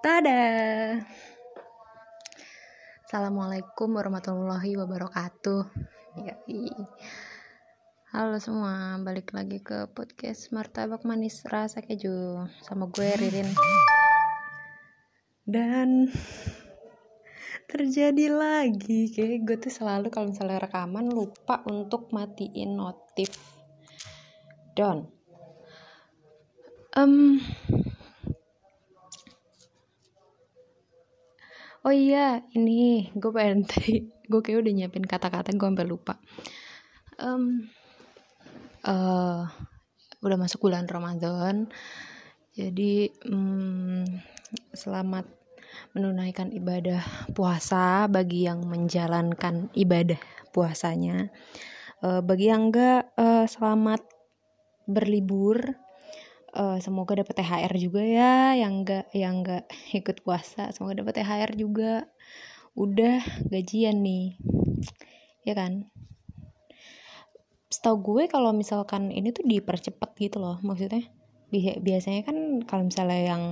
Tada. Assalamualaikum warahmatullahi wabarakatuh. Halo semua, balik lagi ke podcast Martabak Manis Rasa Keju sama gue Ririn. Dan terjadi lagi kayak gue tuh selalu kalau misalnya rekaman lupa untuk matiin notif. Don. Um, oh iya ini gue pengen gue kayak udah nyiapin kata-kata gue sampai lupa. Um, uh, udah masuk bulan Ramadan jadi um, selamat menunaikan ibadah puasa bagi yang menjalankan ibadah puasanya. Uh, bagi yang enggak uh, selamat berlibur uh, semoga dapat THR juga ya yang enggak yang enggak ikut puasa semoga dapat THR juga. Udah gajian nih. Ya kan? Setahu gue kalau misalkan ini tuh dipercepat gitu loh maksudnya. Biasanya kan kalau misalnya yang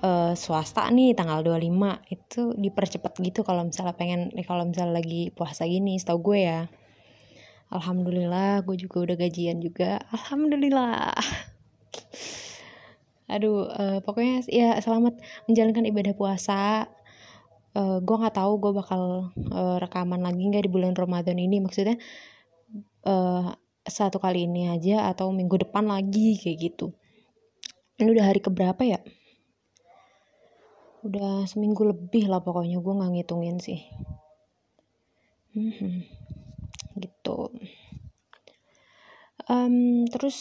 uh, swasta nih tanggal 25 itu dipercepat gitu kalau misalnya pengen kalau misalnya lagi puasa gini setahu gue ya. Alhamdulillah gue juga udah gajian juga. Alhamdulillah aduh uh, pokoknya ya selamat menjalankan ibadah puasa. Uh, gue nggak tahu gue bakal uh, rekaman lagi nggak di bulan Ramadan ini. Maksudnya uh, satu kali ini aja atau minggu depan lagi kayak gitu. Ini udah hari keberapa ya? Udah seminggu lebih lah pokoknya gue nggak ngitungin sih. Hmm, gitu. Um, terus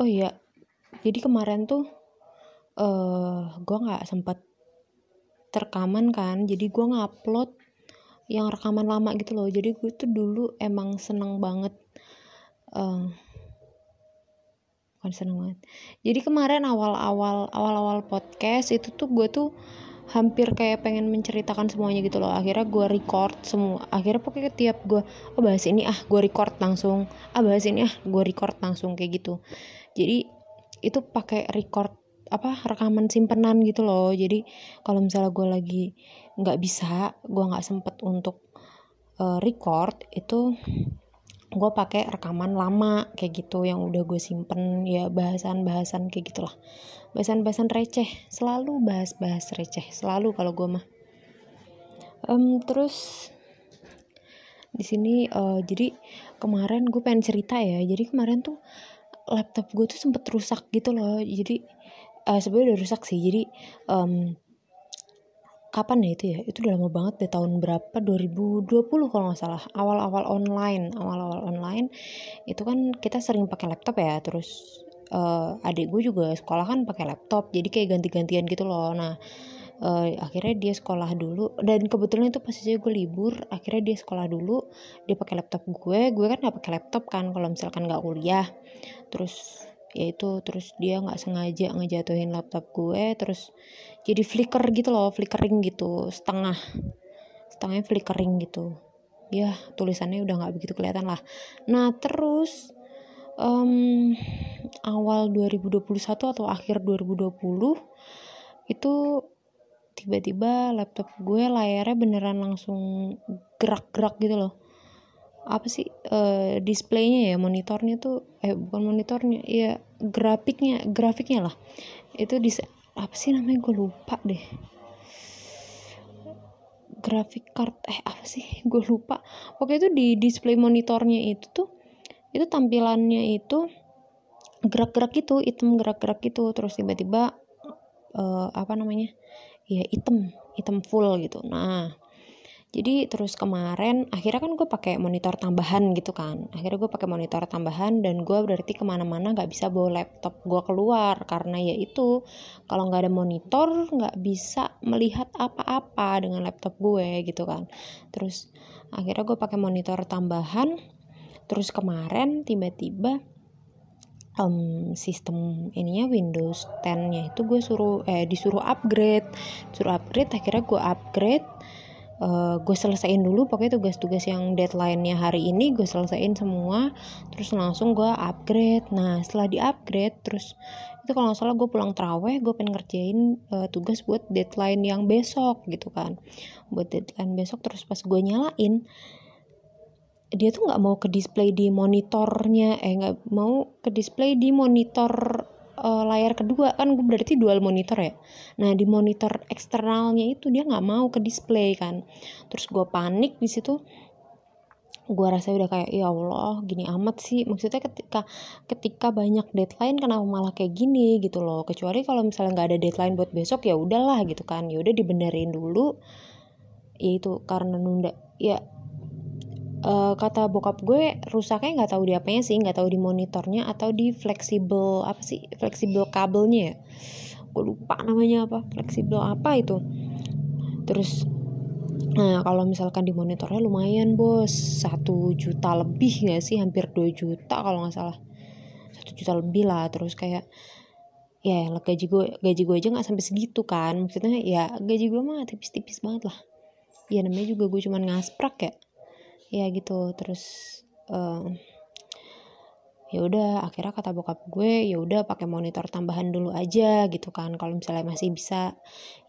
oh iya jadi kemarin tuh uh, eh, gue nggak sempet terkaman kan. Jadi gue ngupload yang rekaman lama gitu loh. Jadi gue tuh dulu emang seneng banget uh, bukan seneng banget. Jadi kemarin awal-awal awal-awal podcast itu tuh gue tuh hampir kayak pengen menceritakan semuanya gitu loh. Akhirnya gue record semua akhirnya pokoknya tiap gue oh bahas ini ah gue record langsung. Ah bahas ini ah gue record langsung kayak gitu. Jadi itu pakai record apa rekaman simpenan gitu loh. Jadi kalau misalnya gue lagi nggak bisa gue nggak sempet untuk uh, record itu gue pakai rekaman lama kayak gitu yang udah gue simpen. Ya bahasan-bahasan kayak gitulah. Bahasan-bahasan receh. Selalu bahas-bahas receh. Selalu kalau gue mah. Um, terus di sini uh, jadi kemarin gue pengen cerita ya. Jadi kemarin tuh laptop gue tuh sempet rusak gitu loh. Jadi uh, sebenarnya udah rusak sih. Jadi um, kapan ya itu ya? Itu udah lama banget deh tahun berapa? 2020 kalau nggak salah. Awal-awal online awal-awal online. Itu kan kita sering pakai laptop ya. Terus uh, adik gue juga sekolah kan pakai laptop. Jadi kayak ganti-gantian gitu loh. Nah uh, akhirnya dia sekolah dulu. Dan kebetulan itu pas gue libur akhirnya dia sekolah dulu. Dia pakai laptop gue. Gue kan nggak pakai laptop kan kalau misalkan nggak kuliah terus ya itu terus dia nggak sengaja ngejatuhin laptop gue terus jadi flicker gitu loh flickering gitu setengah setengahnya flickering gitu. Ya tulisannya udah nggak begitu kelihatan lah. Nah terus um, awal 2021 atau akhir 2020 itu tiba-tiba laptop gue layarnya beneran langsung gerak-gerak gitu loh apa sih uh, displaynya ya monitornya tuh eh bukan monitornya ya grafiknya grafiknya lah. Itu di apa sih namanya gue lupa deh. Grafik card eh apa sih gue lupa. Oke itu di display monitornya itu tuh itu tampilannya itu gerak-gerak itu item gerak-gerak itu terus tiba-tiba uh, apa namanya ya item item full gitu. Nah jadi terus kemarin akhirnya kan gue pakai monitor tambahan gitu kan. Akhirnya gue pakai monitor tambahan dan gue berarti ke mana-mana nggak bisa bawa laptop gue keluar. Karena ya itu kalau nggak ada monitor nggak bisa melihat apa-apa dengan laptop gue gitu kan. Terus akhirnya gue pakai monitor tambahan. Terus kemarin tiba-tiba um, sistem ininya Windows 10 nya itu gue suruh eh disuruh upgrade. Suruh upgrade akhirnya gue upgrade uh, gue selesaiin dulu pokoknya tugas-tugas yang deadline-nya hari ini gue selesaiin semua terus langsung gue upgrade. Nah setelah di upgrade terus itu kalau nggak salah gue pulang teraweh gue pengen ngerjain uh, tugas buat deadline yang besok gitu kan. Buat deadline besok terus pas gue nyalain dia tuh nggak mau ke display di monitornya eh nggak mau ke display di monitor uh, layar kedua kan gue berarti dual monitor ya. Nah di monitor eksternalnya itu dia nggak mau ke display kan. Terus gue panik di situ. Gue rasa udah kayak ya Allah gini amat sih. Maksudnya ketika ketika banyak deadline kenapa malah kayak gini gitu loh. Kecuali kalau misalnya nggak ada deadline buat besok ya udahlah gitu kan. Ya udah dibenerin dulu. Ya itu karena nunda ya uh, kata bokap gue rusaknya nggak tahu di apanya sih nggak tahu di monitornya atau di fleksibel apa sih fleksibel kabelnya ya? Gue lupa namanya apa fleksibel apa itu. Terus Nah kalau misalkan di monitornya lumayan bos. Satu juta lebih gak sih? Hampir 2 juta kalau nggak salah. Satu juta lebih lah. Terus kayak Ya gaji gue gaji gue aja nggak sampai segitu kan. Maksudnya ya gaji gue mah tipis-tipis banget lah. Ya namanya juga gue cuman ngasprak ya Ya gitu. Terus uh, ya udah akhirnya kata bokap gue ya udah pakai monitor tambahan dulu aja gitu kan. Kalau misalnya masih bisa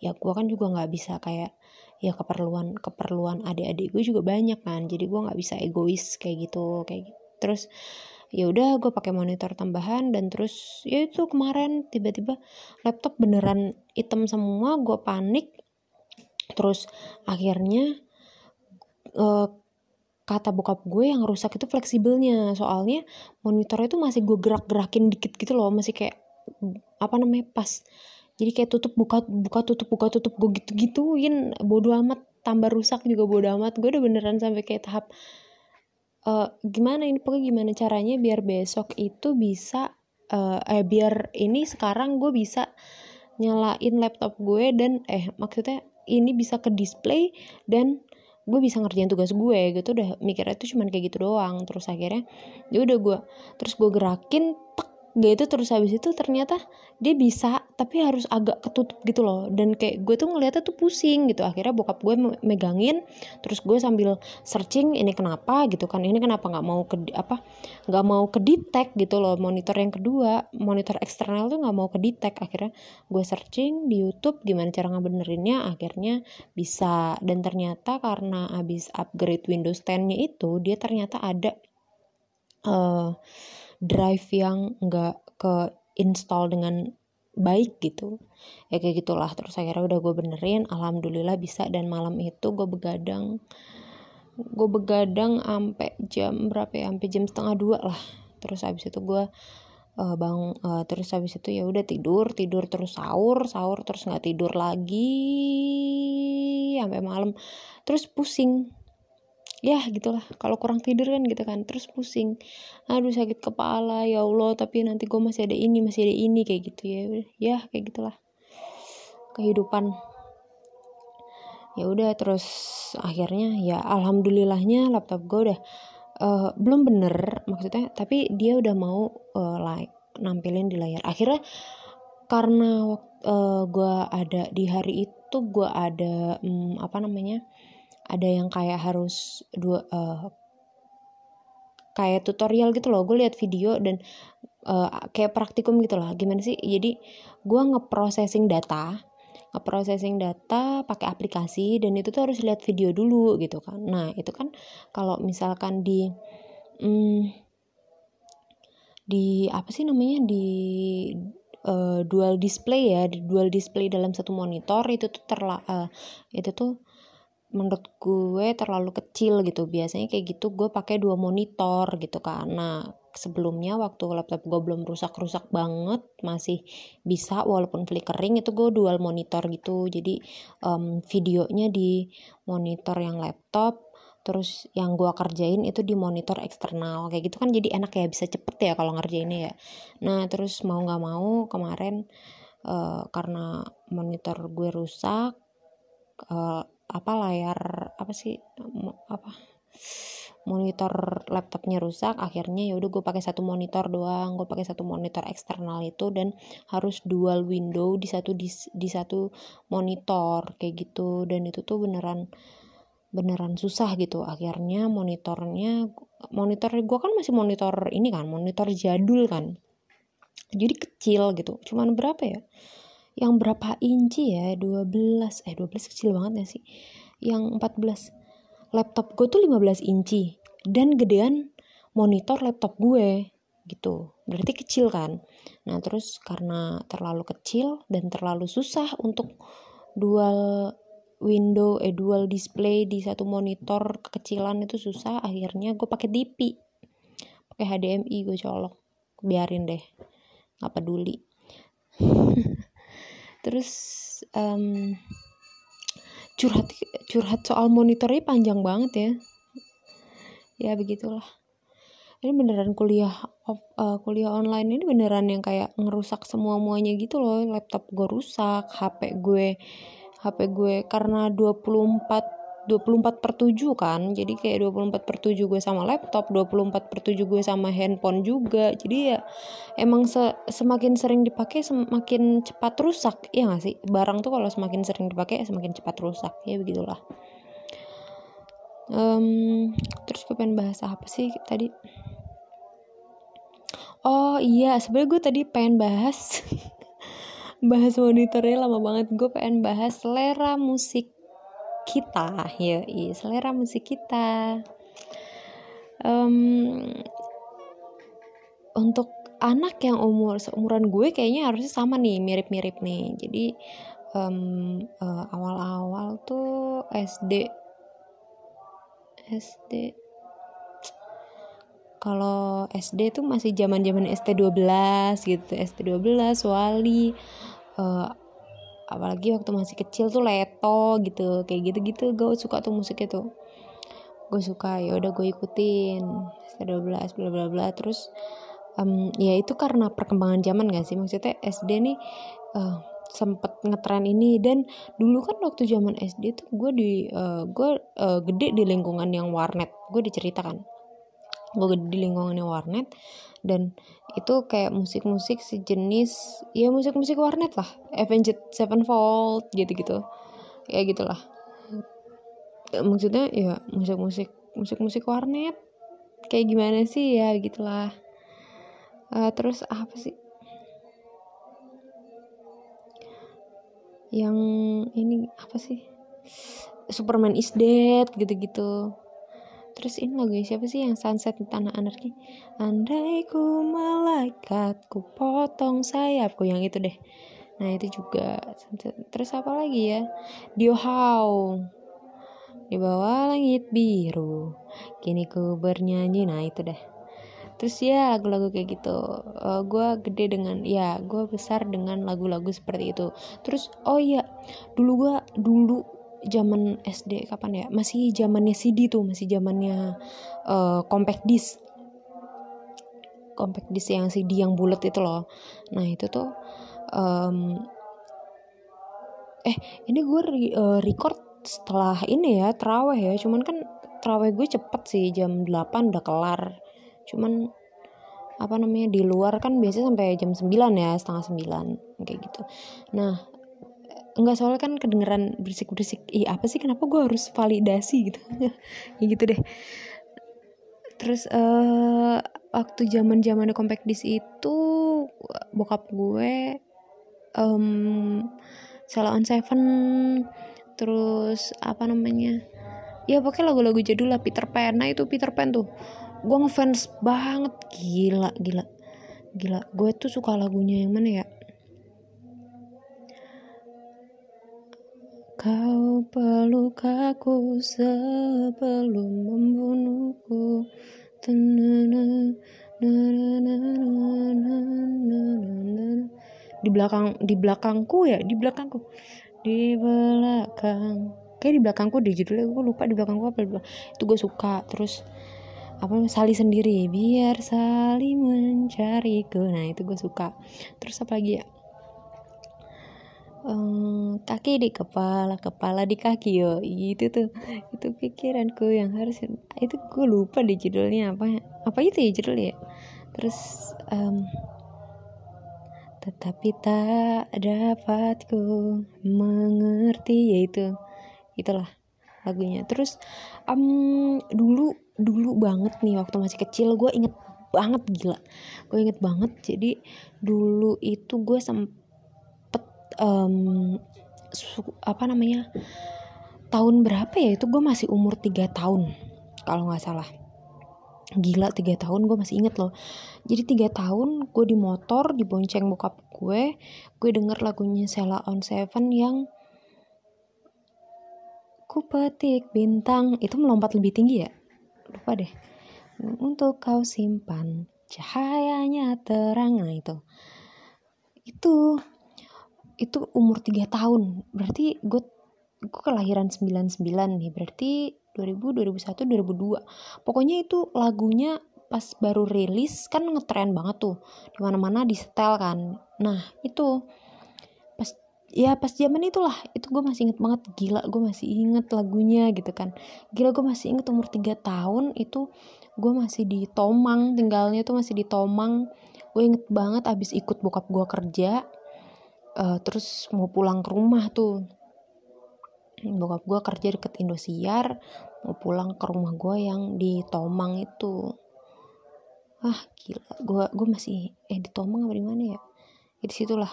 ya gue kan juga nggak bisa kayak ya keperluan keperluan adik-adik gue juga banyak kan. Jadi gue nggak bisa egois kayak gitu kayak gitu. terus ya udah gue pakai monitor tambahan dan terus ya itu kemarin tiba-tiba laptop beneran hitam semua gue panik. Terus akhirnya uh, kata bokap gue yang rusak itu fleksibelnya. Soalnya monitor itu masih gue gerak-gerakin dikit gitu loh. Masih kayak apa namanya pas. Jadi kayak tutup buka buka tutup buka tutup. Gue gitu gituin bodo amat. Tambah rusak juga bodo amat. Gue udah beneran sampai kayak tahap uh, gimana ini? Pokoknya gimana caranya biar besok itu bisa uh, eh biar ini sekarang gue bisa nyalain laptop gue dan eh maksudnya ini bisa ke display dan gue bisa ngerjain tugas gue gitu udah mikirnya tuh cuman kayak gitu doang. Terus akhirnya ya udah gue terus gue gerakin tek gitu terus habis itu ternyata dia bisa tapi harus agak ketutup gitu loh. Dan kayak gue tuh ngeliatnya tuh pusing gitu. Akhirnya bokap gue megangin terus gue sambil searching ini kenapa gitu kan. Ini kenapa nggak mau ke apa nggak mau ke detect gitu loh monitor yang kedua. Monitor eksternal tuh nggak mau ke detect akhirnya gue searching di YouTube gimana cara ngebenerinnya akhirnya bisa. Dan ternyata karena abis upgrade Windows 10 nya itu dia ternyata ada uh, drive yang nggak ke install dengan baik gitu. Ya kayak gitulah. Terus akhirnya udah gue benerin alhamdulillah bisa. Dan malam itu gue begadang. Gue begadang sampai jam berapa ya? Sampai jam setengah dua lah. Terus habis itu gue uh, bang uh, terus habis itu ya udah tidur tidur terus sahur sahur terus nggak tidur lagi. Sampai malam. Terus pusing ya gitulah. Kalau kurang tidur kan gitu kan. Terus pusing. Aduh sakit kepala. Ya Allah tapi nanti gue masih ada ini masih ada ini kayak gitu ya. Ya kayak gitulah. Kehidupan. Ya udah terus akhirnya ya alhamdulillahnya laptop gue udah uh, belum bener maksudnya tapi dia udah mau uh, like nampilin di layar. Akhirnya karena uh, eh, gue ada di hari itu gue ada um, apa namanya ada yang kayak harus dua uh, kayak tutorial gitu loh. Gue lihat video dan uh, kayak praktikum gitu lah. Gimana sih? Jadi gue ngeprocessing data ngeprocessing data pakai aplikasi dan itu tuh harus lihat video dulu gitu kan. Nah itu kan kalau misalkan di hmm, di apa sih namanya? Di uh, dual display ya di dual display dalam satu monitor itu tuh terla uh, itu tuh menurut gue terlalu kecil gitu. Biasanya kayak gitu gue pakai dua monitor gitu nah sebelumnya waktu laptop gue belum rusak-rusak banget masih bisa walaupun flickering itu gue dual monitor gitu. Jadi um, videonya di monitor yang laptop terus yang gue kerjain itu di monitor eksternal. Kayak gitu kan jadi enak ya bisa cepet ya kalau ngerjainnya ya. Nah terus mau nggak mau kemarin uh, karena monitor gue rusak uh, apa layar apa sih apa monitor laptopnya rusak akhirnya ya udah gue pakai satu monitor doang gue pakai satu monitor eksternal itu dan harus dual window di satu di, di satu monitor kayak gitu. Dan itu tuh beneran beneran susah gitu. Akhirnya monitornya monitor gue kan masih monitor ini kan monitor jadul kan. Jadi kecil gitu. Cuman berapa ya yang berapa inci ya? 12 eh 12 kecil banget gak sih? Yang 14 laptop gue tuh 15 inci. Dan gedean monitor laptop gue gitu. Berarti kecil kan? Nah terus karena terlalu kecil dan terlalu susah untuk dual window eh dual display di satu monitor kekecilan itu susah akhirnya gue pakai DP pakai HDMI gue colok. Biarin deh. Nggak peduli terus um, curhat curhat soal monitornya panjang banget ya. Ya begitulah. Ini beneran kuliah uh, kuliah online ini beneran yang kayak ngerusak semua muanya gitu loh. Laptop gue rusak HP gue HP gue karena 24 24 per 7 kan. Jadi kayak 24 per 7 gue sama laptop 24 per 7 gue sama handphone juga. Jadi ya emang se semakin sering dipakai semakin cepat rusak. Ya gak sih? Barang tuh kalau semakin sering dipakai semakin cepat rusak. Ya begitulah. Um, terus gue pengen bahas apa sih tadi? Oh iya. Sebenarnya gue tadi pengen bahas bahas monitornya lama banget. Gue pengen bahas selera musik kita ya selera musik kita. Um, untuk anak yang umur seumuran gue kayaknya harusnya sama nih mirip-mirip nih. Jadi um, uh, awal-awal tuh SD SD kalau SD tuh masih zaman-zaman ST12 gitu ST12 Wali uh, apalagi waktu masih kecil tuh leto gitu kayak gitu-gitu. Gue suka tuh musik itu gue suka ya udah gue ikutin. SD12 bla bla bla. Terus um, ya itu karena perkembangan zaman gak sih? Maksudnya SD nih uh, sempet ngetren ini. Dan dulu kan waktu zaman SD tuh gue di uh, gue uh, gede di lingkungan yang warnet. Gue diceritakan gue gede di lingkungannya warnet. Dan itu kayak musik-musik sejenis ya musik-musik warnet lah. Avenged Sevenfold gitu-gitu. Ya gitulah. Maksudnya ya musik-musik musik-musik warnet. Kayak gimana sih? Ya gitulah. Uh, terus apa sih? Yang ini apa sih? Superman is dead gitu-gitu terus ini lagu siapa sih yang sunset di tanah anarki? Andai ku malaikat ku potong sayapku yang itu deh. Nah itu juga terus apa lagi ya? Dio How di bawah langit biru kini ku bernyanyi. Nah itu deh. Terus ya lagu-lagu kayak gitu. Uh, eh, gue gede dengan ya gue besar dengan lagu-lagu seperti itu. Terus oh iya dulu gue dulu zaman SD kapan ya? Masih zamannya CD tuh masih zamannya uh, compact disc. Compact disc yang CD yang bulat itu loh. Nah itu tuh um, eh ini gue re, uh, record setelah ini ya teraweh ya. Cuman kan teraweh gue cepet sih jam 8 udah kelar. Cuman apa namanya di luar kan biasanya sampai jam 9 ya setengah 9 kayak gitu. Nah enggak soalnya kan kedengeran berisik-berisik. Ih apa sih? Kenapa gue harus validasi gitu? Ya gitu deh. Terus uh, waktu zaman zaman compact disc itu bokap gue um, Salah on Seven terus apa namanya? Ya pokoknya lagu-lagu jadul lah Peter Pan. Nah itu Peter Pan tuh gue ngefans banget. Gila gila. Gila gue tuh suka lagunya yang mana ya Kau peluk aku sebelum membunuhku. Di belakang di belakangku ya di belakangku. Di belakang kayak di belakangku di judulnya gue lupa di belakangku apa itu gue suka. Terus apa sali sendiri biar saling mencariku. Nah itu gue suka. Terus apa lagi ya um, kaki di kepala kepala di kaki yo. Itu tuh itu pikiranku yang harus itu gue lupa di judulnya apa apa itu ya judulnya terus um, tetapi tak dapat ku mengerti yaitu itulah lagunya. Terus um, dulu dulu banget nih waktu masih kecil gue inget banget gila. Gue inget banget jadi dulu itu gue sempet um, apa namanya tahun berapa ya? Itu gue masih umur 3 tahun kalau nggak salah. Gila tiga tahun gue masih inget loh. Jadi tiga tahun gue di motor dibonceng bokap gue gue denger lagunya Sela on Seven yang ku petik bintang. Itu melompat lebih tinggi ya? Lupa deh. Untuk kau simpan cahayanya terang. Nah itu. Itu itu umur tiga tahun. Berarti gue gue kelahiran 99 nih. Berarti 2000 2001 2002 pokoknya itu lagunya pas baru rilis kan ngetren banget tuh. Di mana mana di setel kan. Nah itu pas ya pas zaman itulah. Itu gue masih inget banget. Gila gue masih inget lagunya gitu kan. Gila gue masih inget umur 3 tahun itu gue masih di Tomang tinggalnya tuh masih di Tomang. Gue inget banget abis ikut bokap gue kerja uh, terus mau pulang ke rumah tuh. Bokap gue kerja deket Indosiar mau pulang ke rumah gue yang di Tomang itu. Ah gila. Gue gue masih eh di Tomang apa di mana ya? Ya di situlah.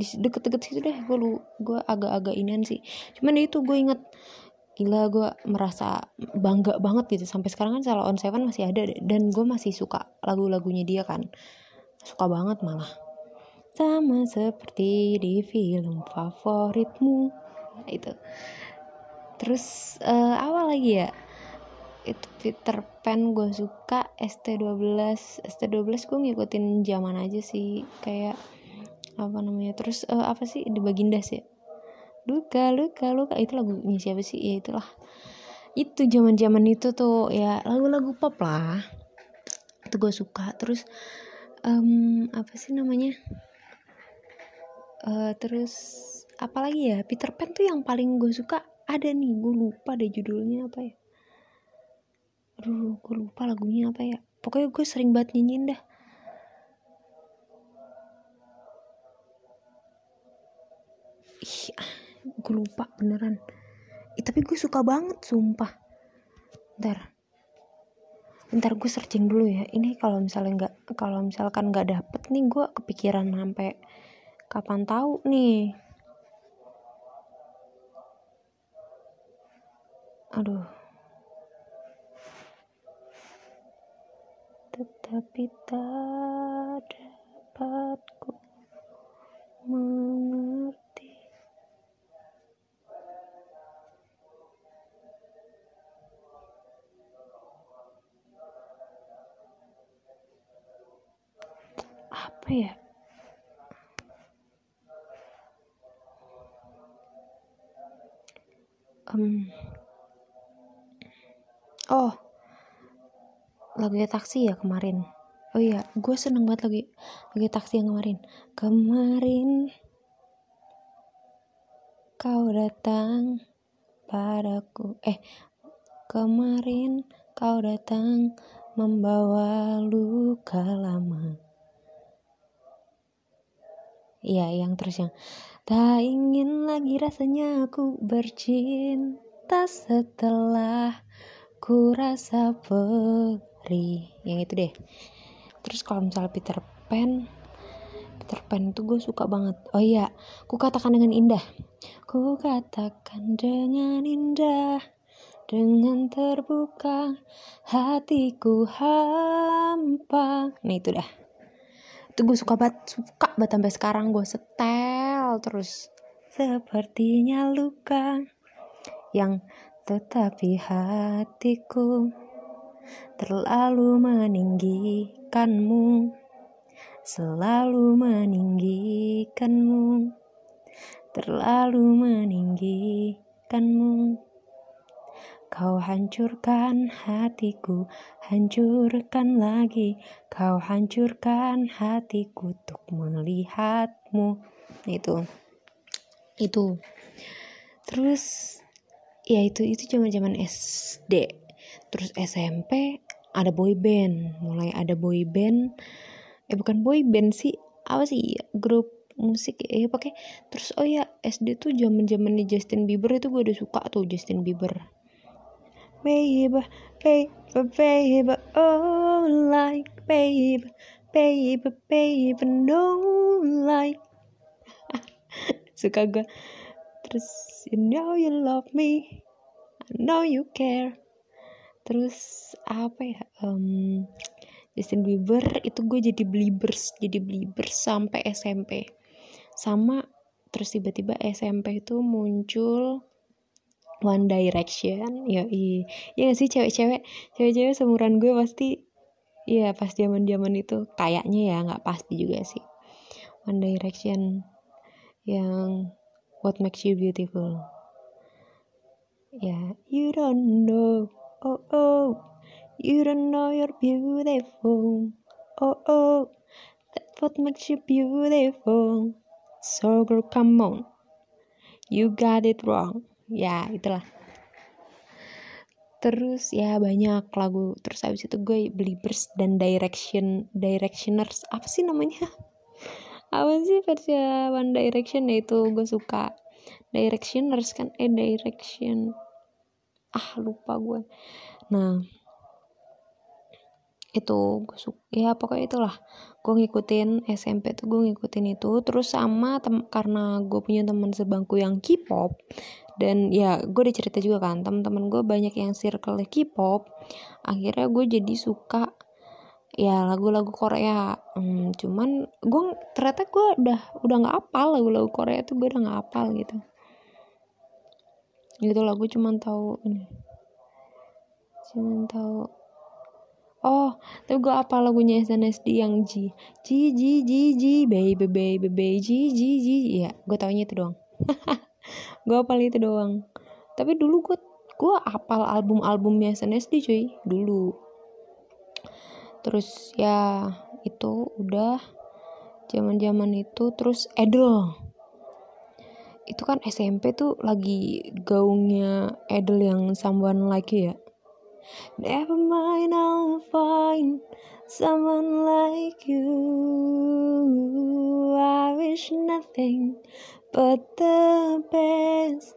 Di deket-deket situ deh. Gue lu gue agak-agak inian sih. Cuman itu gue inget gila gue merasa bangga banget gitu. Sampai sekarang kan Salah on Seven masih ada dan gue masih suka lagu-lagunya dia kan. Suka banget malah sama seperti di film favoritmu. Itu. Terus uh, apa lagi ya? Itu Peter Pan gue suka ST12 ST12 gue ngikutin zaman aja sih kayak apa namanya? Terus uh, apa sih? Di Baginda sih. Luka luka luka. Itu lagunya siapa sih? Ya itulah. Itu zaman zaman itu tuh ya lagu-lagu pop lah. Itu gue suka. Terus um, apa sih namanya uh, terus apalagi ya? Peter Pan tuh yang paling gue suka ada nih gue lupa deh judulnya apa ya. Aduh gue lupa lagunya apa ya. Pokoknya gue sering banget nyanyiin dah. Ih ah, gue lupa beneran. Eh, tapi gue suka banget sumpah. Ntar ntar gue searching dulu ya. Ini kalau misalnya nggak kalau misalkan nggak dapet nih gue kepikiran sampai kapan tahu nih? Aduh. Tetapi tak dapat ku mengerti. Apa ya um, oh lagunya taksi ya kemarin? Oh iya gue seneng banget lagi lagi taksi yang kemarin. Kemarin kau datang padaku. Eh kemarin kau datang membawa luka lama. Iya, yang terus yang tak ingin lagi rasanya aku bercinta setelah ku rasa perih. Yang itu deh. Terus kalau misalnya Peter Pan Peter Pan itu gue suka banget. Oh iya ku katakan dengan indah. Ku katakan dengan indah dengan terbuka hatiku hampa. Nah itu dah itu gue suka banget suka banget sampai sekarang gue setel terus. Sepertinya luka yang tetapi hatiku terlalu meninggikanmu Selalu meninggikanmu Terlalu meninggikanmu Kau hancurkan hatiku, hancurkan lagi. Kau hancurkan hatiku untuk melihatmu. Itu, itu. Terus ya itu itu zaman zaman SD terus SMP ada boy band. Mulai ada boy band. Eh bukan boy band sih. Apa sih? Grup musik. Ya pakai terus oh ya SD tuh zaman zamannya Justin Bieber itu gue udah suka tuh Justin Bieber baby, baby, baby, oh like baby, baby, baby, no like. Suka gue. Terus you know you love me, I know you care. Terus apa ya? Um, Justin Bieber itu gue jadi believers, jadi believers sampai SMP. Sama terus tiba-tiba SMP itu muncul One Direction iya ya gak sih cewek-cewek? Cewek-cewek seumuran gue pasti ya pas zaman zaman itu. Kayaknya ya nggak pasti juga sih. One Direction yang What Makes You Beautiful. Ya you don't know. Oh oh. You don't know you're beautiful. Oh oh. That what makes you beautiful. So girl come on. You got it wrong ya itulah. Terus ya banyak lagu. Terus habis itu gue Believers dan Direction Directioners. Apa sih namanya? Apa sih versi One Direction? Ya itu gue suka. Directioners kan? Eh Direction. Ah lupa gue. Nah itu gue suka. Ya pokoknya itulah. Gue ngikutin SMP tuh gue ngikutin itu. Terus sama karena gue punya teman sebangku yang K-pop dan ya gue udah cerita juga kan teman-teman gue banyak yang circle K-pop. Akhirnya gue jadi suka ya lagu-lagu Korea. Hmm, cuman gue ternyata gue udah udah nggak apal lagu-lagu Korea tuh gue udah nggak apal gitu. Gitu lagu cuman tahu ini. Cuman tahu. Oh tapi gue apa lagunya SNSD yang G. G G G G baby baby baby G G G. Ya gue taunya itu doang gue apal itu doang. Tapi dulu gue gue apal album-albumnya SNSD cuy. Dulu. Terus ya itu udah zaman-zaman itu. Terus Edel itu kan SMP tuh lagi gaungnya Edel yang someone like ya. Never mind, I'll find someone like you. I wish nothing but the best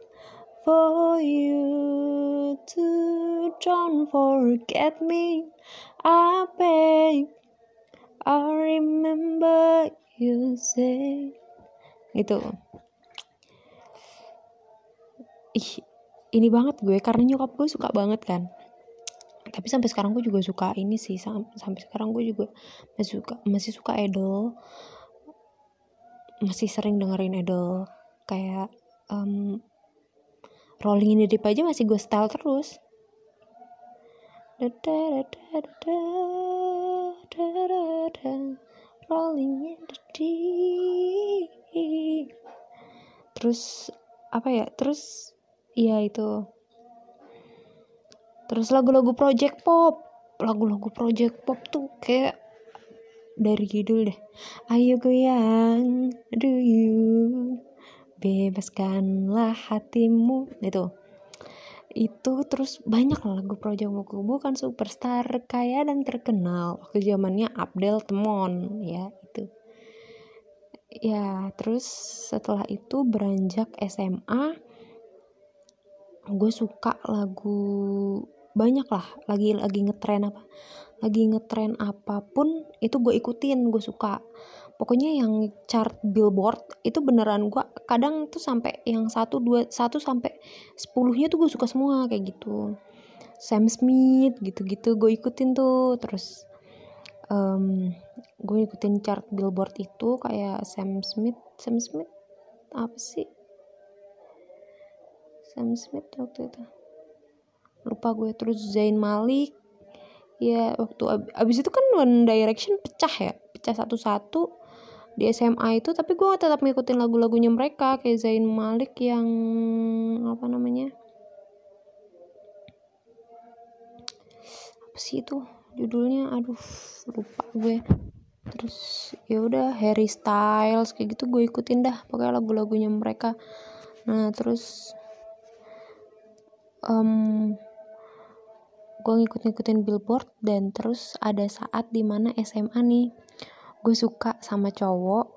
for you to don't forget me. I beg, I remember you say gitu. Ih, ini banget gue karena nyokap gue suka banget kan tapi sampai sekarang gue juga suka ini sih Sam sampai sekarang gue juga masih suka masih suka idol masih sering dengerin idol kayak um, Rolling in the Deep aja masih gue style terus. Rolling in the Deep. Terus apa ya? Terus iya itu. Terus lagu-lagu project pop. Lagu-lagu project pop tuh kayak dari judul deh. Ayo goyang do you bebaskanlah hatimu. Itu. Itu terus banyak lagu project pop bukan superstar kaya dan terkenal. Waktu zamannya Abdel Temon ya itu. Ya terus setelah itu beranjak SMA gue suka lagu banyak lah lagi lagi ngetren apa lagi ngetren apa pun itu gue ikutin gue suka. Pokoknya yang chart billboard itu beneran gue kadang tuh sampai yang satu dua satu sampai sepuluhnya tuh gue suka semua kayak gitu. Sam Smith gitu-gitu gue ikutin tuh. Terus um, gue ikutin chart billboard itu kayak Sam Smith Sam Smith apa sih? Sam Smith waktu itu lupa gue. Terus Zain Malik. Ya waktu ab abis itu kan One Direction pecah ya. Pecah satu-satu di SMA itu. Tapi gue tetap ngikutin lagu-lagunya mereka. Kayak Zain Malik yang apa namanya? Apa sih itu? Judulnya aduh lupa gue. Terus ya udah Harry Styles kayak gitu gue ikutin dah pokoknya lagu-lagunya mereka. Nah terus um, gue ngikut-ngikutin billboard dan terus ada saat di mana SMA nih gue suka sama cowok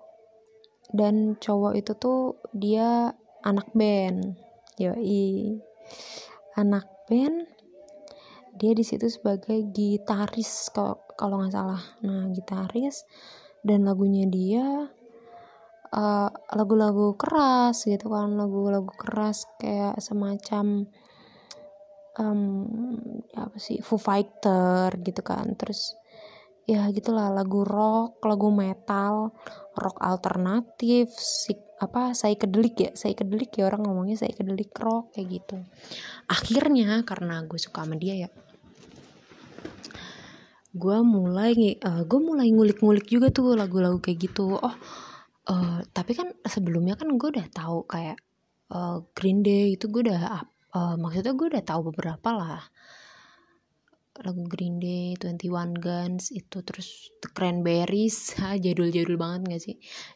dan cowok itu tuh dia anak band. Yoi. Anak band dia di situ sebagai gitaris kalau nggak salah. Nah gitaris dan lagunya dia lagu lagu-lagu keras gitu kan lagu-lagu keras kayak semacam um, apa sih Foo Fighter gitu kan. Terus ya gitulah lagu rock lagu metal rock alternatif si apa saya kedelik ya. Saya kedelik ya orang ngomongnya saya kedelik rock kayak gitu. Akhirnya karena gue suka sama dia ya gue mulai uh, gue mulai ngulik-ngulik juga tuh lagu-lagu kayak gitu. Oh uh, tapi kan sebelumnya kan gue udah tahu kayak uh, Green Day itu gue udah uh, maksudnya gue udah tahu beberapa lah lagu Green Day, 21 Guns itu terus The Cranberries, jadul-jadul banget gak sih?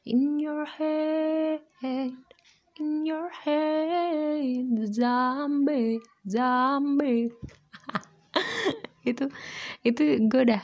In your head, in your head, zombie, zombie. itu itu gue udah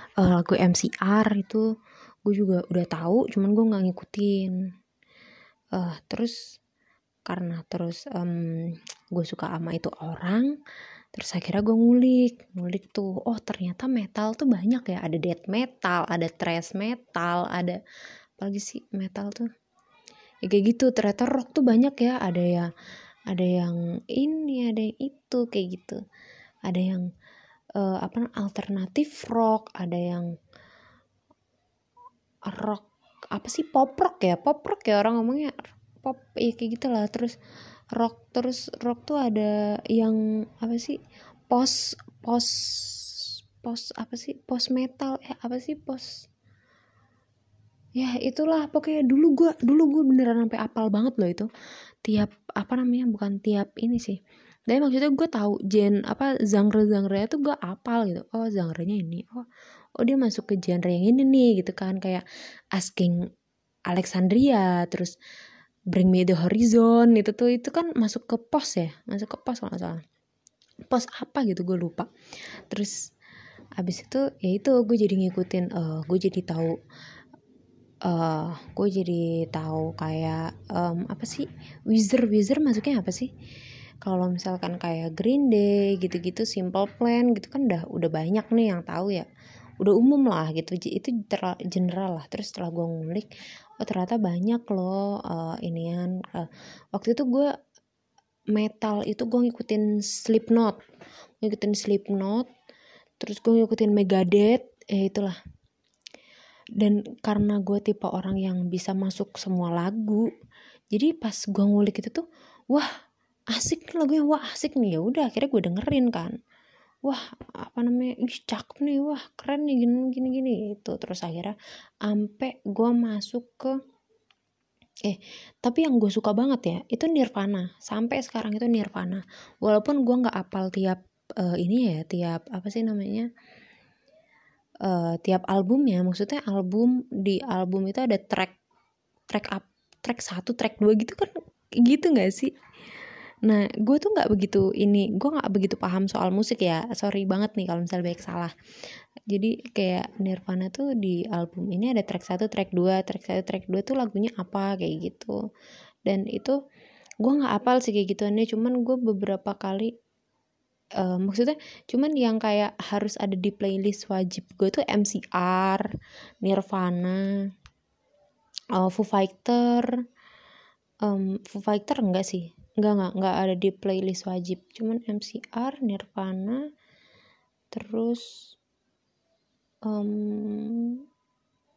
uh, lagu MCR itu gue juga udah tahu cuman gue nggak ngikutin. Uh, terus karena terus um, gue suka sama itu orang terus akhirnya gue ngulik ngulik tuh oh ternyata metal tuh banyak ya. Ada death metal ada thrash metal ada apalagi sih metal tuh? Ya kayak gitu ternyata rock tuh banyak ya. Ada yang ada yang ini ada yang itu kayak gitu. Ada yang uh, apa alternatif rock. Ada yang rock apa sih pop rock ya? Pop rock ya orang ngomongnya pop ya kayak gitulah. Terus rock terus rock tuh ada yang apa sih post post post apa sih post metal. Eh apa sih post ya itulah. Pokoknya dulu gue dulu gue beneran sampai apal banget loh itu. Tiap apa namanya bukan tiap ini sih tapi maksudnya gue tahu gen apa genre genre itu gue apal gitu. Oh genre-nya ini. Oh oh dia masuk ke genre yang ini nih gitu kan. Kayak asking Alexandria terus Bring Me The Horizon itu tuh itu kan masuk ke pos ya? Masuk ke pos kalau salah. Pos apa gitu gue lupa. Terus abis itu ya itu gue jadi ngikutin uh, gue jadi tahu uh, gue jadi tahu kayak um, apa sih? Wizard Wizard masuknya apa sih kalau misalkan kayak Green Day gitu-gitu Simple Plan gitu kan udah udah banyak nih yang tahu ya. Udah umum lah gitu itu general lah. Terus setelah gue ngulik oh ternyata banyak loh uh, inian uh, waktu itu gue metal itu gue ngikutin Slipknot ngikutin Slipknot terus gue ngikutin Megadeth eh itulah. Dan karena gue tipe orang yang bisa masuk semua lagu jadi pas gue ngulik itu tuh wah asik lagunya wah asik nih. Ya udah akhirnya gue dengerin kan. Wah apa namanya ih cakep nih wah keren nih gini gini gini itu terus akhirnya ampe gue masuk ke eh tapi yang gue suka banget ya itu Nirvana. Sampai sekarang itu Nirvana. Walaupun gue nggak apal tiap uh, ini ya tiap apa sih namanya uh, tiap albumnya maksudnya album di album itu ada track track up track satu track dua gitu kan gitu nggak sih Nah, gue tuh nggak begitu ini, gue nggak begitu paham soal musik ya. Sorry banget nih kalau misalnya baik salah. Jadi kayak Nirvana tuh di album ini ada track 1, track 2, track 1, track 2 tuh lagunya apa kayak gitu. Dan itu gue nggak apal sih kayak gituannya, cuman gue beberapa kali uh, maksudnya cuman yang kayak harus ada di playlist wajib gue tuh MCR, Nirvana, uh, Foo Fighter, um, Foo Fighter enggak sih nggak nggak nggak ada di playlist wajib. Cuman MCR Nirvana terus um,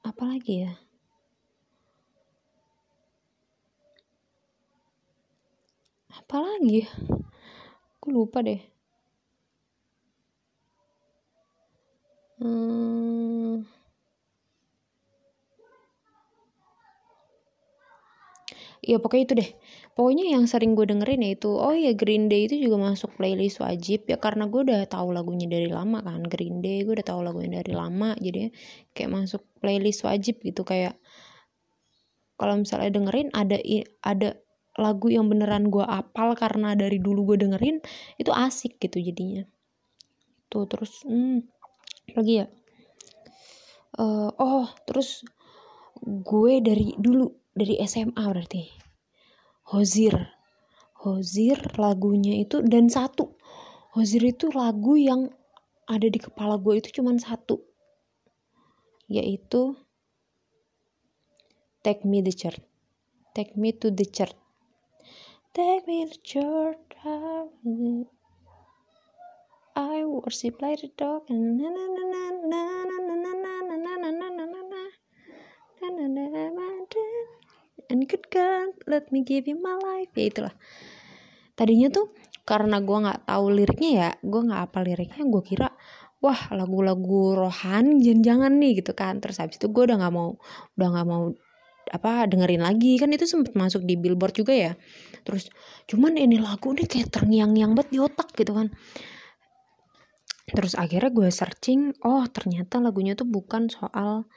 apa lagi ya? Apa lagi? Aku lupa deh. Hmm, ya pokoknya itu deh pokoknya yang sering gue dengerin ya itu oh ya Green Day itu juga masuk playlist wajib ya karena gue udah tahu lagunya dari lama kan Green Day gue udah tahu lagunya dari lama jadi kayak masuk playlist wajib gitu kayak kalau misalnya dengerin ada ada lagu yang beneran gue apal karena dari dulu gue dengerin itu asik gitu jadinya. Tuh terus hmm, lagi ya? Uh, oh terus gue dari dulu dari SMA berarti Hozir Hozir lagunya itu dan satu Hozir itu lagu yang ada di kepala gue itu cuman satu yaitu Take Me the Church Take Me to the Church Take me to church I worship like a dog and na na na na na na na na na na na na na na and good God let me give you my life. Ya itulah. Tadinya tuh karena gue nggak tahu liriknya ya gue nggak apa liriknya gue kira wah lagu-lagu rohani jangan-jangan nih gitu kan. Terus habis itu gue udah nggak mau udah nggak mau apa dengerin lagi. Kan itu sempet masuk di billboard juga ya. Terus cuman ini lagu nih kayak terngiang-ngiang banget di otak gitu kan. Terus akhirnya gue searching oh ternyata lagunya tuh bukan soal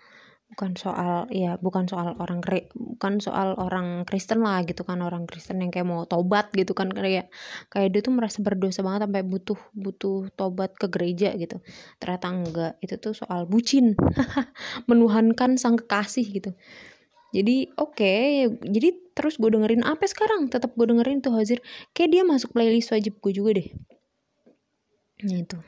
bukan soal ya bukan soal orang bukan soal orang Kristen lah gitu kan orang Kristen yang kayak mau tobat gitu kan kayak kayak dia tuh merasa berdosa banget sampai butuh butuh tobat ke gereja gitu. Ternyata enggak itu tuh soal bucin menuhankan sang kekasih gitu. Jadi oke okay, jadi terus gue dengerin apa sekarang tetap gue dengerin tuh Hazir. Kayak dia masuk playlist wajib gue juga deh. Nah itu.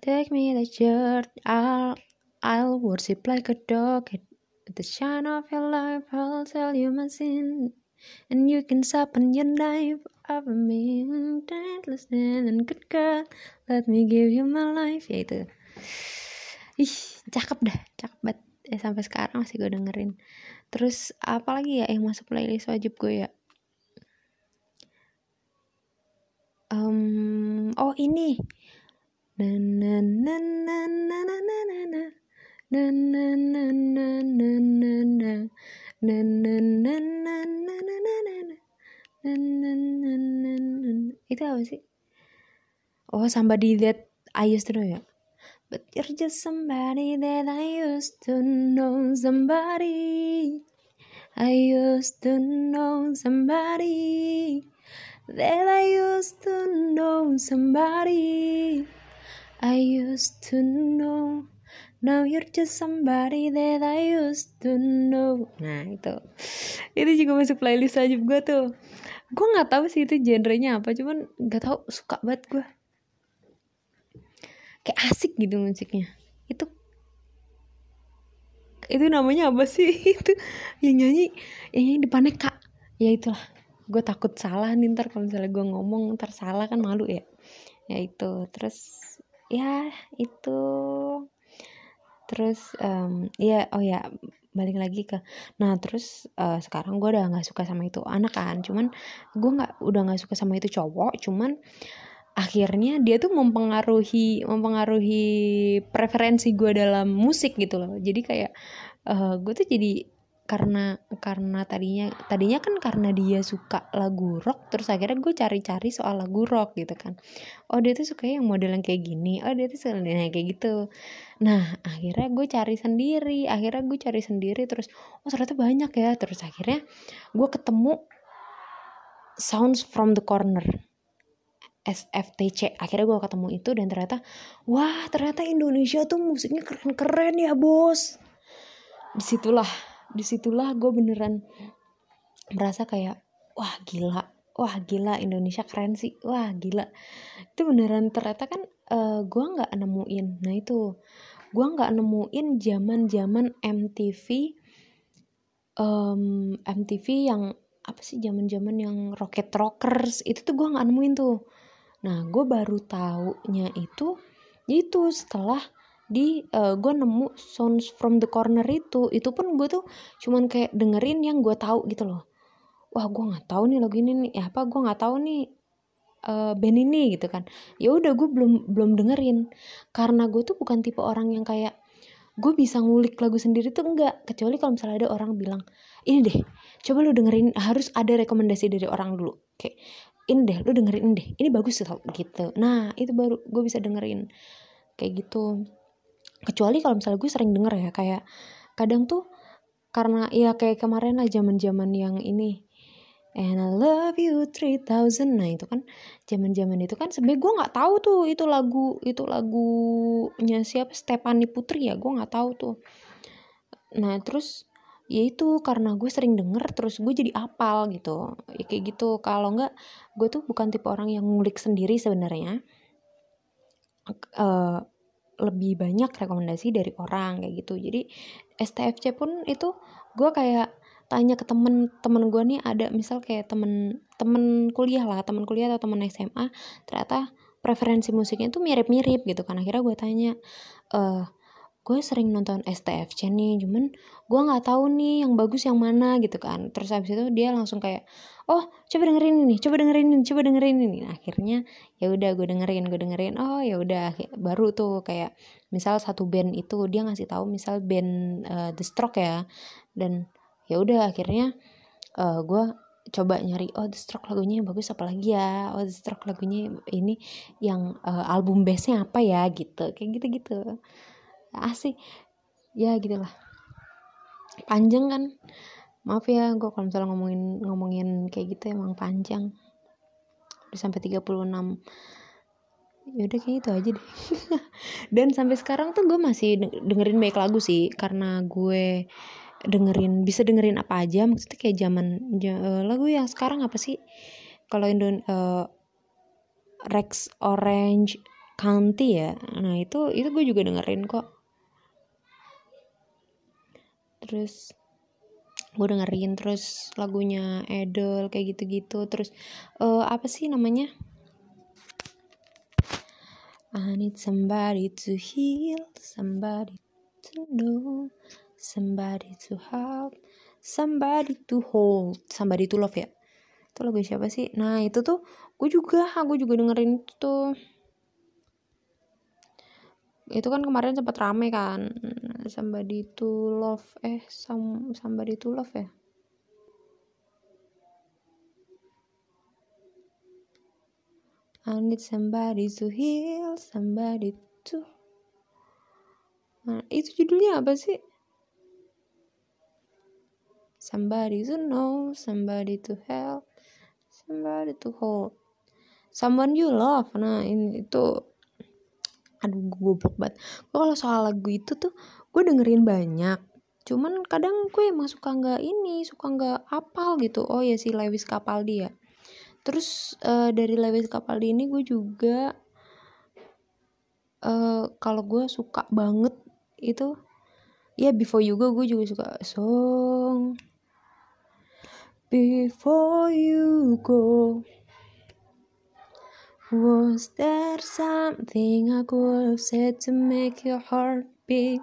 Take me to church, I'll I'll worship like a dog at the shine of your life. I'll tell you my sin, and you can sharpen your knife of me. Don't listen and good God, let me give you my life. Ya itu. Ih, cakep dah, cakep banget. Ya, sampai sekarang masih gue dengerin. Terus apa lagi ya yang masuk playlist wajib gue ya? Um, oh ini. Na na na na na na na na na na na na na na na na na na na na na na na na na na itu apa sih oh somebody that I used to know ya but you're just somebody that I used to know somebody I used to know somebody that I used to know somebody I used to know Now you're just somebody that I used to know. Nah itu, itu juga masuk playlist aja gue tuh. Gue nggak tahu sih itu genrenya apa, cuman nggak tahu suka banget gue. Kayak asik gitu musiknya. Itu itu namanya apa sih itu yang nyanyi yang nyanyi depannya kak ya itulah gue takut salah nih ntar kalau misalnya gue ngomong ntar salah kan malu ya ya itu terus ya itu terus um, ya oh ya balik lagi ke nah terus uh, sekarang gue udah nggak suka sama itu anak kan cuman gue nggak udah nggak suka sama itu cowok cuman akhirnya dia tuh mempengaruhi mempengaruhi preferensi gue dalam musik gitu loh. Jadi kayak uh, gue tuh jadi karena karena tadinya tadinya kan karena dia suka lagu rock terus akhirnya gue cari-cari soal lagu rock gitu kan. Oh dia tuh suka yang model yang kayak gini. Oh dia tuh suka yang kayak gitu. Nah akhirnya gue cari sendiri. Akhirnya gue cari sendiri terus oh ternyata banyak ya. Terus akhirnya gue ketemu Sounds from the Corner SFTC akhirnya gue ketemu itu dan ternyata wah ternyata Indonesia tuh musiknya keren-keren ya bos. Di situlah di situlah gue beneran merasa kayak wah gila. Wah gila Indonesia keren sih. Wah gila. Itu beneran ternyata kan uh, gue nggak nemuin. Nah itu. Gue nggak nemuin zaman zaman MTV um, MTV yang apa sih zaman zaman yang Rocket Rockers. Itu tuh gue nggak nemuin tuh. Nah gue baru taunya itu itu setelah di uh, eh, gue nemu sounds from the corner itu itu pun gue tuh cuman kayak dengerin yang gue tahu gitu loh. Wah gue nggak tahu nih lagu ini nih ya apa gue nggak tahu nih uh, band ini gitu kan. Ya udah gue belum belum dengerin. Karena gue tuh bukan tipe orang yang kayak gue bisa ngulik lagu sendiri tuh enggak kecuali kalau misalnya ada orang bilang ini deh coba lu dengerin harus ada rekomendasi dari orang dulu. Kayak ini deh lu dengerin ini deh ini bagus tau gitu. Nah itu baru gue bisa dengerin. Kayak gitu kecuali kalau misalnya gue sering denger ya kayak kadang tuh karena ya kayak kemarin lah zaman zaman yang ini And I love you 3000 Nah itu kan zaman zaman itu kan sebenarnya gue nggak tahu tuh itu lagu itu lagunya siapa Stephanie Putri ya gue nggak tahu tuh. Nah terus ya itu karena gue sering denger terus gue jadi apal gitu. Ya kayak gitu. Kalau nggak gue tuh bukan tipe orang yang ngulik sendiri sebenarnya. Uh, lebih banyak rekomendasi dari orang kayak gitu. Jadi STFC pun itu gue kayak tanya ke temen temen gue nih ada misal kayak temen temen kuliah lah temen kuliah atau temen SMA ternyata preferensi musiknya tuh mirip-mirip gitu kan. Akhirnya gue tanya eh gue sering nonton STFC nih cuman gue nggak tahu nih yang bagus yang mana gitu kan. Terus habis itu dia langsung kayak oh coba dengerin ini coba dengerin ini coba dengerin ini. Nah, akhirnya ya udah gue dengerin gue dengerin. Oh ya udah baru tuh kayak misal satu band itu dia ngasih tahu misal band uh, The Stroke ya. Dan ya udah akhirnya uh, gue coba nyari oh The Stroke lagunya yang bagus apa lagi ya? Oh The Stroke lagunya ini yang uh, album bestnya apa ya? Gitu kayak gitu gitu asik. Ya gitulah. Panjang kan? Maaf ya gue kalau misalnya ngomongin ngomongin kayak gitu emang panjang. Udah sampai 36 yaudah kayak gitu aja deh. Dan sampai sekarang tuh gue masih dengerin baik lagu sih karena gue dengerin bisa dengerin apa aja. Maksudnya kayak zaman uh, lagu yang sekarang apa sih? Kalau Indon uh, Rex Orange County ya. Nah itu itu gue juga dengerin kok terus gue dengerin terus lagunya Edel kayak gitu-gitu. Terus uh, apa sih namanya? I need somebody to heal somebody to know somebody to help somebody to hold somebody to love ya? Itu lagu siapa sih? Nah itu tuh gue juga gue juga dengerin itu tuh. Itu kan kemarin sempat rame kan somebody to love eh some, somebody to love ya I need somebody to heal somebody to nah itu judulnya apa sih somebody to know, somebody to help, somebody to hold, someone you love. Nah ini itu, aduh gue goblok banget. Gue kalau soal lagu itu tuh gue dengerin banyak. Cuman kadang gue emang suka nggak ini, suka nggak apal gitu. Oh ya si Lewis Capaldi ya. Terus uh, dari Lewis Capaldi ini gue juga uh, kalau gue suka banget itu ya before you go gue juga suka song before you go. Was there something I could have said to make your heart beat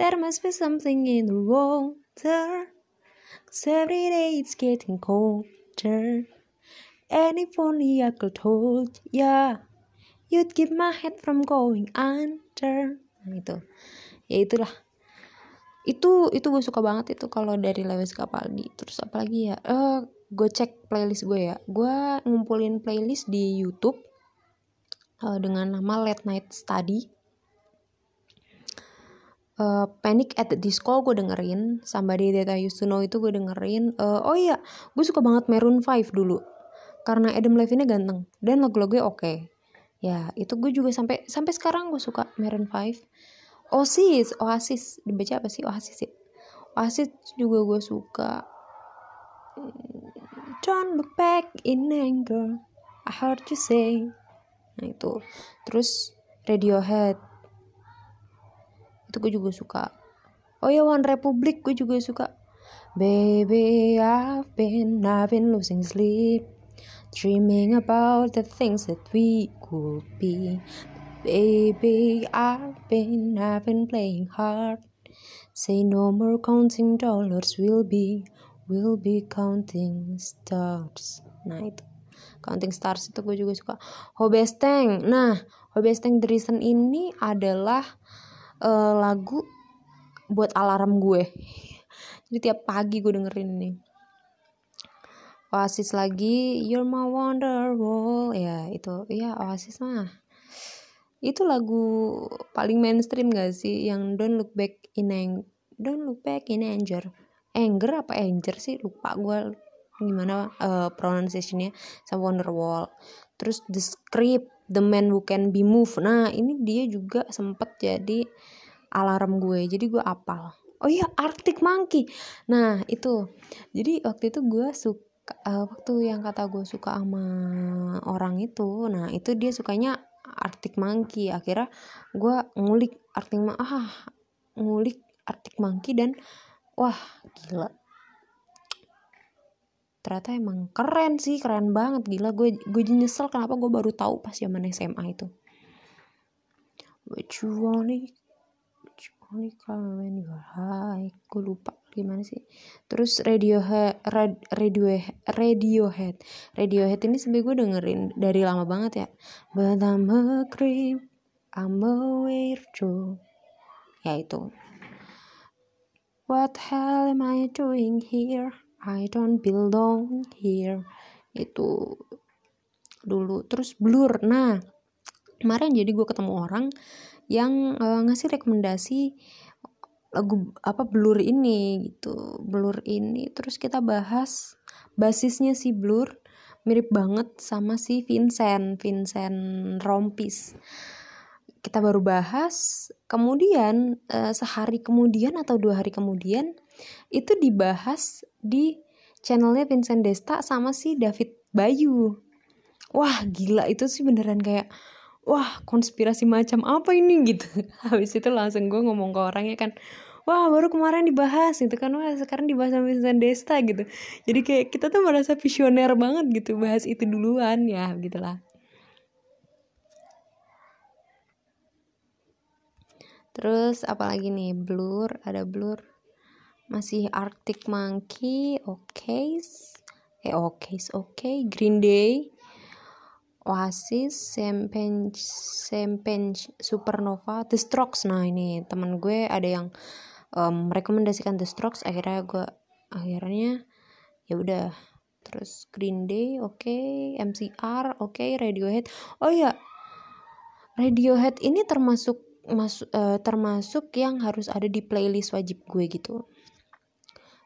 There must be something in the water, cause every day it's getting colder. And if only I could hold ya, you'd keep my head from going under. Nah itu, ya itulah. Itu itu gue suka banget itu kalau dari Lewis Capaldi. Terus apalagi ya? Uh, gue cek playlist gue ya. Gue ngumpulin playlist di YouTube uh, dengan nama Late Night Study uh, Panic at the Disco gue dengerin Somebody That I Used to Know itu gue dengerin. Uh, oh iya gue suka banget Maroon 5 dulu karena Adam Levine ganteng dan lagu-lagunya oke. Okay. ya itu gue juga sampai sampai sekarang gue suka Maroon 5 Oasis Oasis dibaca apa sih? Oasis ya? Oasis juga gue suka. Don't look back in anger I heard you say. Nah itu. Terus Radiohead itu gue juga suka. Oh ya One Republic gue juga suka. Baby I've been I've been losing sleep dreaming about the things that we could be. Baby I've been I've been playing hard. Say no more counting dollars will be will be counting stars. Nah itu. Counting stars itu gue juga suka. Hobesteng nah Hobesteng The Reason ini adalah uh, lagu buat alarm gue. Jadi tiap pagi gue dengerin ini. Oasis lagi You're My Wonderwall ya itu ya Oasis mah. Itu lagu paling mainstream gak sih? Yang Don't Look Back in Ang Don't Look Back in Anger. Anger apa Anger sih? Lupa gue gimana uh, pronunciationnya. Sama Wonderwall terus The Script The Man Who Can Be Moved. Nah ini dia juga sempet jadi alarm gue jadi gue apal. Oh iya Arctic Monkey. Nah itu. Jadi waktu itu gue suka uh, waktu yang kata gue suka sama orang itu nah itu dia sukanya Arctic Monkey. Akhirnya gue ngulik Arctic Monkey ah ngulik Arctic Monkey dan wah gila. Ternyata emang keren sih keren banget gila. Gue gue nyesel kenapa gue baru tahu pas zaman SMA itu. What you want only come when you are high gue lupa gimana sih. Terus Radiohead Radiohead Radiohead. Radiohead ini sebenernya gue dengerin dari lama banget ya. But I'm a creep I'm a weirdo ya itu. What hell am I doing here? I don't belong here. Itu dulu. Terus blur. Nah kemarin jadi gue ketemu orang yang uh, ngasih rekomendasi lagu apa Blur ini gitu. Blur ini terus kita bahas basisnya si Blur mirip banget sama si Vincent Vincent Rompis. Kita baru bahas kemudian uh, sehari kemudian atau dua hari kemudian itu dibahas di channelnya Vincent Desta sama si David Bayu. Wah gila itu sih beneran kayak wah konspirasi macam apa ini? Gitu. Habis itu langsung gue ngomong ke orangnya kan wah baru kemarin dibahas gitu kan. Wah sekarang dibahas sama Vincent Desta gitu. Jadi kayak kita tuh merasa visioner banget gitu bahas itu duluan ya gitulah terus apalagi nih? Blur ada Blur. Masih Arctic Monkey oke okay. eh oke okay, oke okay. Green Day Oasis, Champagne, Champagne Supernova, The Strokes. Nah ini teman gue ada yang um, merekomendasikan The Strokes. Akhirnya gue akhirnya ya udah terus Green Day, oke, okay. MCR, oke, okay. Radiohead. Oh ya, Radiohead ini termasuk mas, uh, termasuk yang harus ada di playlist wajib gue gitu.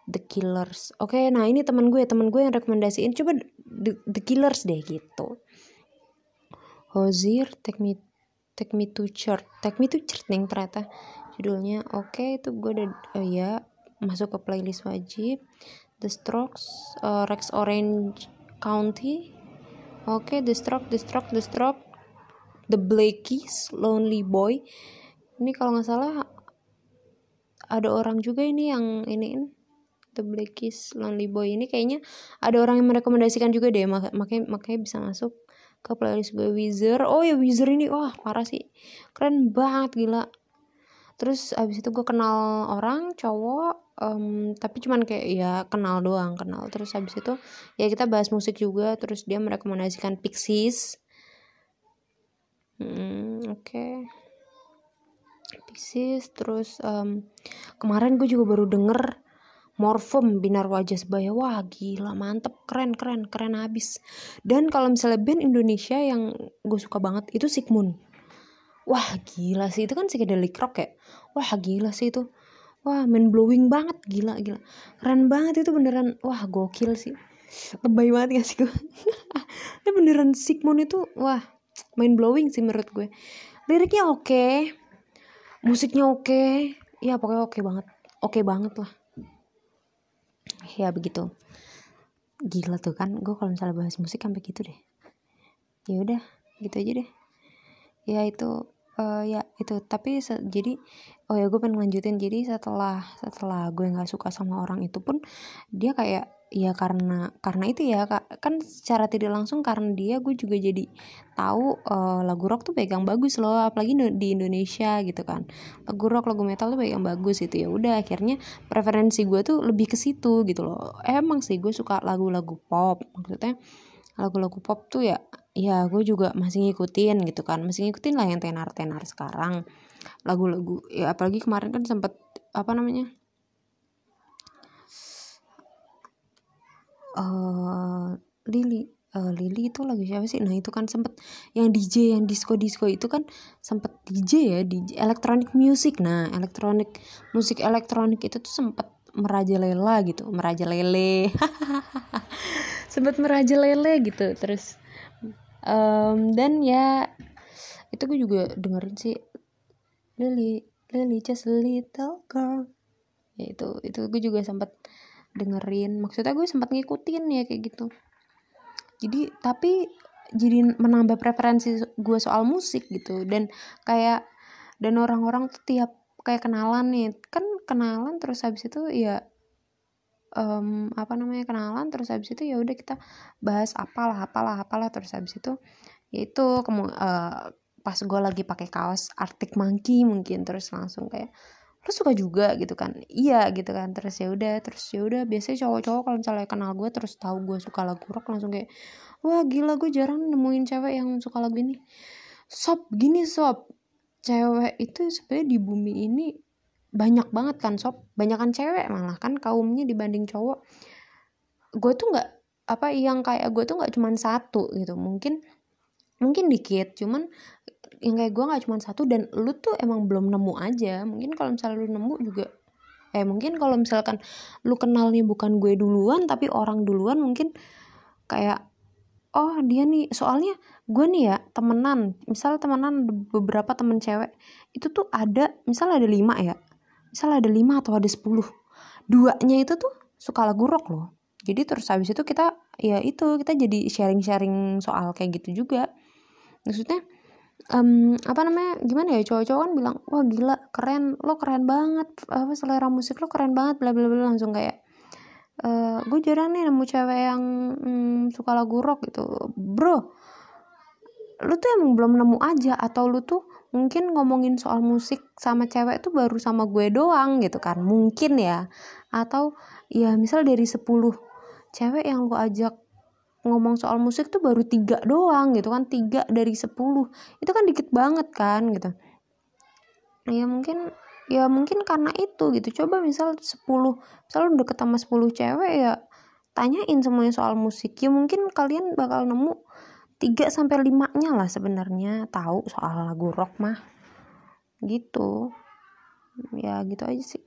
The Killers. Oke, okay, nah ini teman gue, teman gue yang rekomendasiin coba The, The Killers deh gitu. Hozier Take Me Take Me to Church. Take Me to Church nih ternyata judulnya. Oke okay, itu gue udah oh ya masuk ke playlist wajib. The Strokes uh, Rex Orange County. Oke okay, The Stroke The Stroke The Stroke The Blackies Lonely Boy. Ini kalau nggak salah ada orang juga ini yang iniin. The Blackies Lonely Boy. Ini kayaknya ada orang yang merekomendasikan juga deh makanya makanya bisa masuk ke playlist gue Weezer. Oh ya Weezer ini wah parah sih. Keren banget gila. Terus abis itu gue kenal orang cowok um, tapi cuman kayak ya kenal doang kenal. Terus abis itu ya kita bahas musik juga terus dia merekomendasikan Pixies. Hmm, oke. Okay. Pixies terus um, kemarin gue juga baru denger Morfem Binar Wajah Sebaya. Wah gila mantep. Keren keren keren habis. Dan kalau misalnya band Indonesia yang gue suka banget itu Sigmund. Wah gila sih. Itu kan psychedelic rock ya? Wah gila sih itu. Wah main blowing banget. Gila gila. Keren banget itu beneran. Wah gokil sih. Lebay banget gak sih gue? Itu beneran Sigmund itu wah main blowing sih menurut gue. Liriknya oke. Okay. musiknya oke. Okay. ya pokoknya oke okay banget. Oke okay banget lah ya begitu. Gila tuh kan gue kalau misalnya bahas musik sampai gitu deh. Ya udah gitu aja deh. Ya itu uh, ya itu. Tapi jadi oh ya gue pengen lanjutin jadi setelah setelah gue nggak suka sama orang itu pun dia kayak ya karena karena itu ya kan secara tidak langsung karena dia gue juga jadi tahu uh, lagu rock tuh pegang bagus loh apalagi di Indonesia gitu kan. Lagu rock lagu metal tuh pegang bagus itu ya udah akhirnya preferensi gue tuh lebih ke situ gitu loh. Emang sih gue suka lagu-lagu pop maksudnya lagu-lagu pop tuh ya ya gue juga masih ngikutin gitu kan. Masih ngikutin lah yang tenar-tenar sekarang. Lagu-lagu ya apalagi kemarin kan sempet apa namanya uh, Lili uh, Lili itu lagu siapa sih? Nah itu kan sempet yang DJ yang disco disco itu kan sempet DJ ya DJ electronic music. Nah electronic musik elektronik itu tuh sempet merajalela gitu merajalele. Sempet merajalela gitu terus um, dan ya itu gue juga dengerin sih Lily Lily just a little girl. Ya itu itu gue juga sempet dengerin. Maksudnya gue sempat ngikutin ya kayak gitu. Jadi tapi jadi menambah preferensi gue soal musik gitu. Dan kayak dan orang-orang tuh tiap kayak kenalan nih. Kan kenalan terus habis itu ya um, apa namanya kenalan terus habis itu ya udah kita bahas apalah apalah apalah. Terus habis itu yaitu kemu uh, pas gue lagi pakai kaos Arctic Monkey mungkin terus langsung kayak lu suka juga gitu kan. Iya gitu kan. Terus ya udah terus ya udah. Biasanya cowok-cowok kalau misalnya kenal gue terus tahu gue suka lagu rock langsung kayak wah gila gue jarang nemuin cewek yang suka lagu ini. Sob gini sob. Cewek itu sebenarnya di bumi ini banyak banget kan sob. Banyak kan cewek malah kan kaumnya dibanding cowok. Gue tuh nggak apa yang kayak gue tuh nggak cuma satu gitu. Mungkin mungkin dikit. Cuman yang kayak gue nggak cuma satu dan lu tuh emang belum nemu aja. Mungkin kalau misalnya lu nemu juga eh mungkin kalau misalkan lu kenalnya bukan gue duluan tapi orang duluan mungkin kayak oh dia nih. Soalnya gue nih ya temenan. Misal temenan beberapa temen cewek itu tuh ada misal ada lima ya. Misal ada lima atau ada sepuluh. Duanya itu tuh suka lagu rock loh. Jadi terus habis itu kita ya itu kita jadi sharing-sharing soal kayak gitu juga. Maksudnya um, apa namanya gimana ya cowok-cowok kan bilang wah gila keren lo keren banget apa selera musik lo keren banget bla bla bla langsung kayak uh, gue jarang nih nemu cewek yang um, suka lagu rock gitu. Bro lu tuh emang belum nemu aja atau lu tuh mungkin ngomongin soal musik sama cewek tuh baru sama gue doang gitu kan. Mungkin ya. Atau ya misal dari 10 cewek yang lu ajak ngomong soal musik tuh baru tiga doang gitu kan tiga dari sepuluh. Itu kan dikit banget kan gitu. Ya mungkin ya mungkin karena itu gitu. Coba misal sepuluh misal udah ketemu sepuluh cewek ya tanyain semuanya soal musik. Ya mungkin kalian bakal nemu tiga sampai lima nya lah sebenarnya tahu soal lagu rock mah. Gitu. Ya gitu aja sih.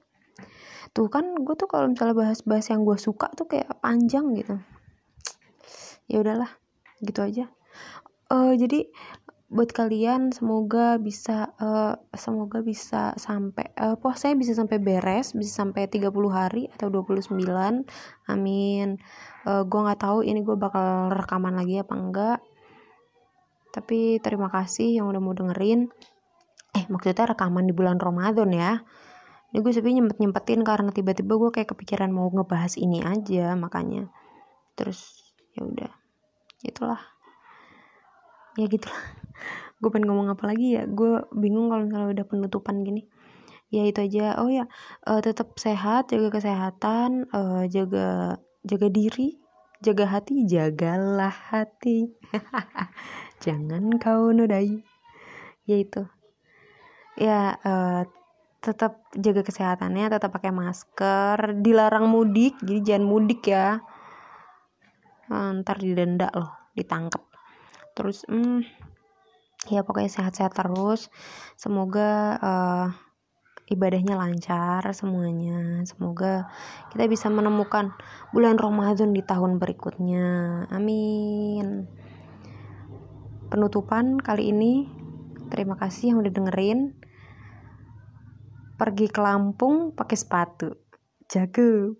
Tuh kan gue tuh kalau misalnya bahas-bahas yang gue suka tuh kayak panjang gitu ya udahlah gitu aja. Uh, jadi buat kalian semoga bisa uh, semoga bisa sampai uh, puasanya bisa sampai beres bisa sampai 30 hari atau 29 amin. Uh, gue nggak tahu ini gue bakal rekaman lagi apa enggak. Tapi terima kasih yang udah mau dengerin. Eh maksudnya rekaman di bulan Ramadan ya. Ini gue sebenarnya nyempet nyempetin karena tiba-tiba gue kayak kepikiran mau ngebahas ini aja makanya. Terus ya udah itulah. Ya gitulah gue pengen ngomong apa lagi ya? Gue bingung kalau misalnya udah penutupan gini. Ya itu aja. Oh ya uh, tetap sehat jaga kesehatan uh, jaga jaga diri jaga hati jagalah hati. Jangan kau nodai. Ya itu. Ya uh, tetap jaga kesehatannya tetap pakai masker. Dilarang mudik jadi jangan mudik ya uh, ntar didenda loh ditangkap terus hmm, ya pokoknya sehat-sehat terus. Semoga uh, ibadahnya lancar semuanya. Semoga kita bisa menemukan bulan Ramadan di tahun berikutnya. Amin. Penutupan kali ini terima kasih yang udah dengerin. Pergi ke Lampung pakai sepatu. Jago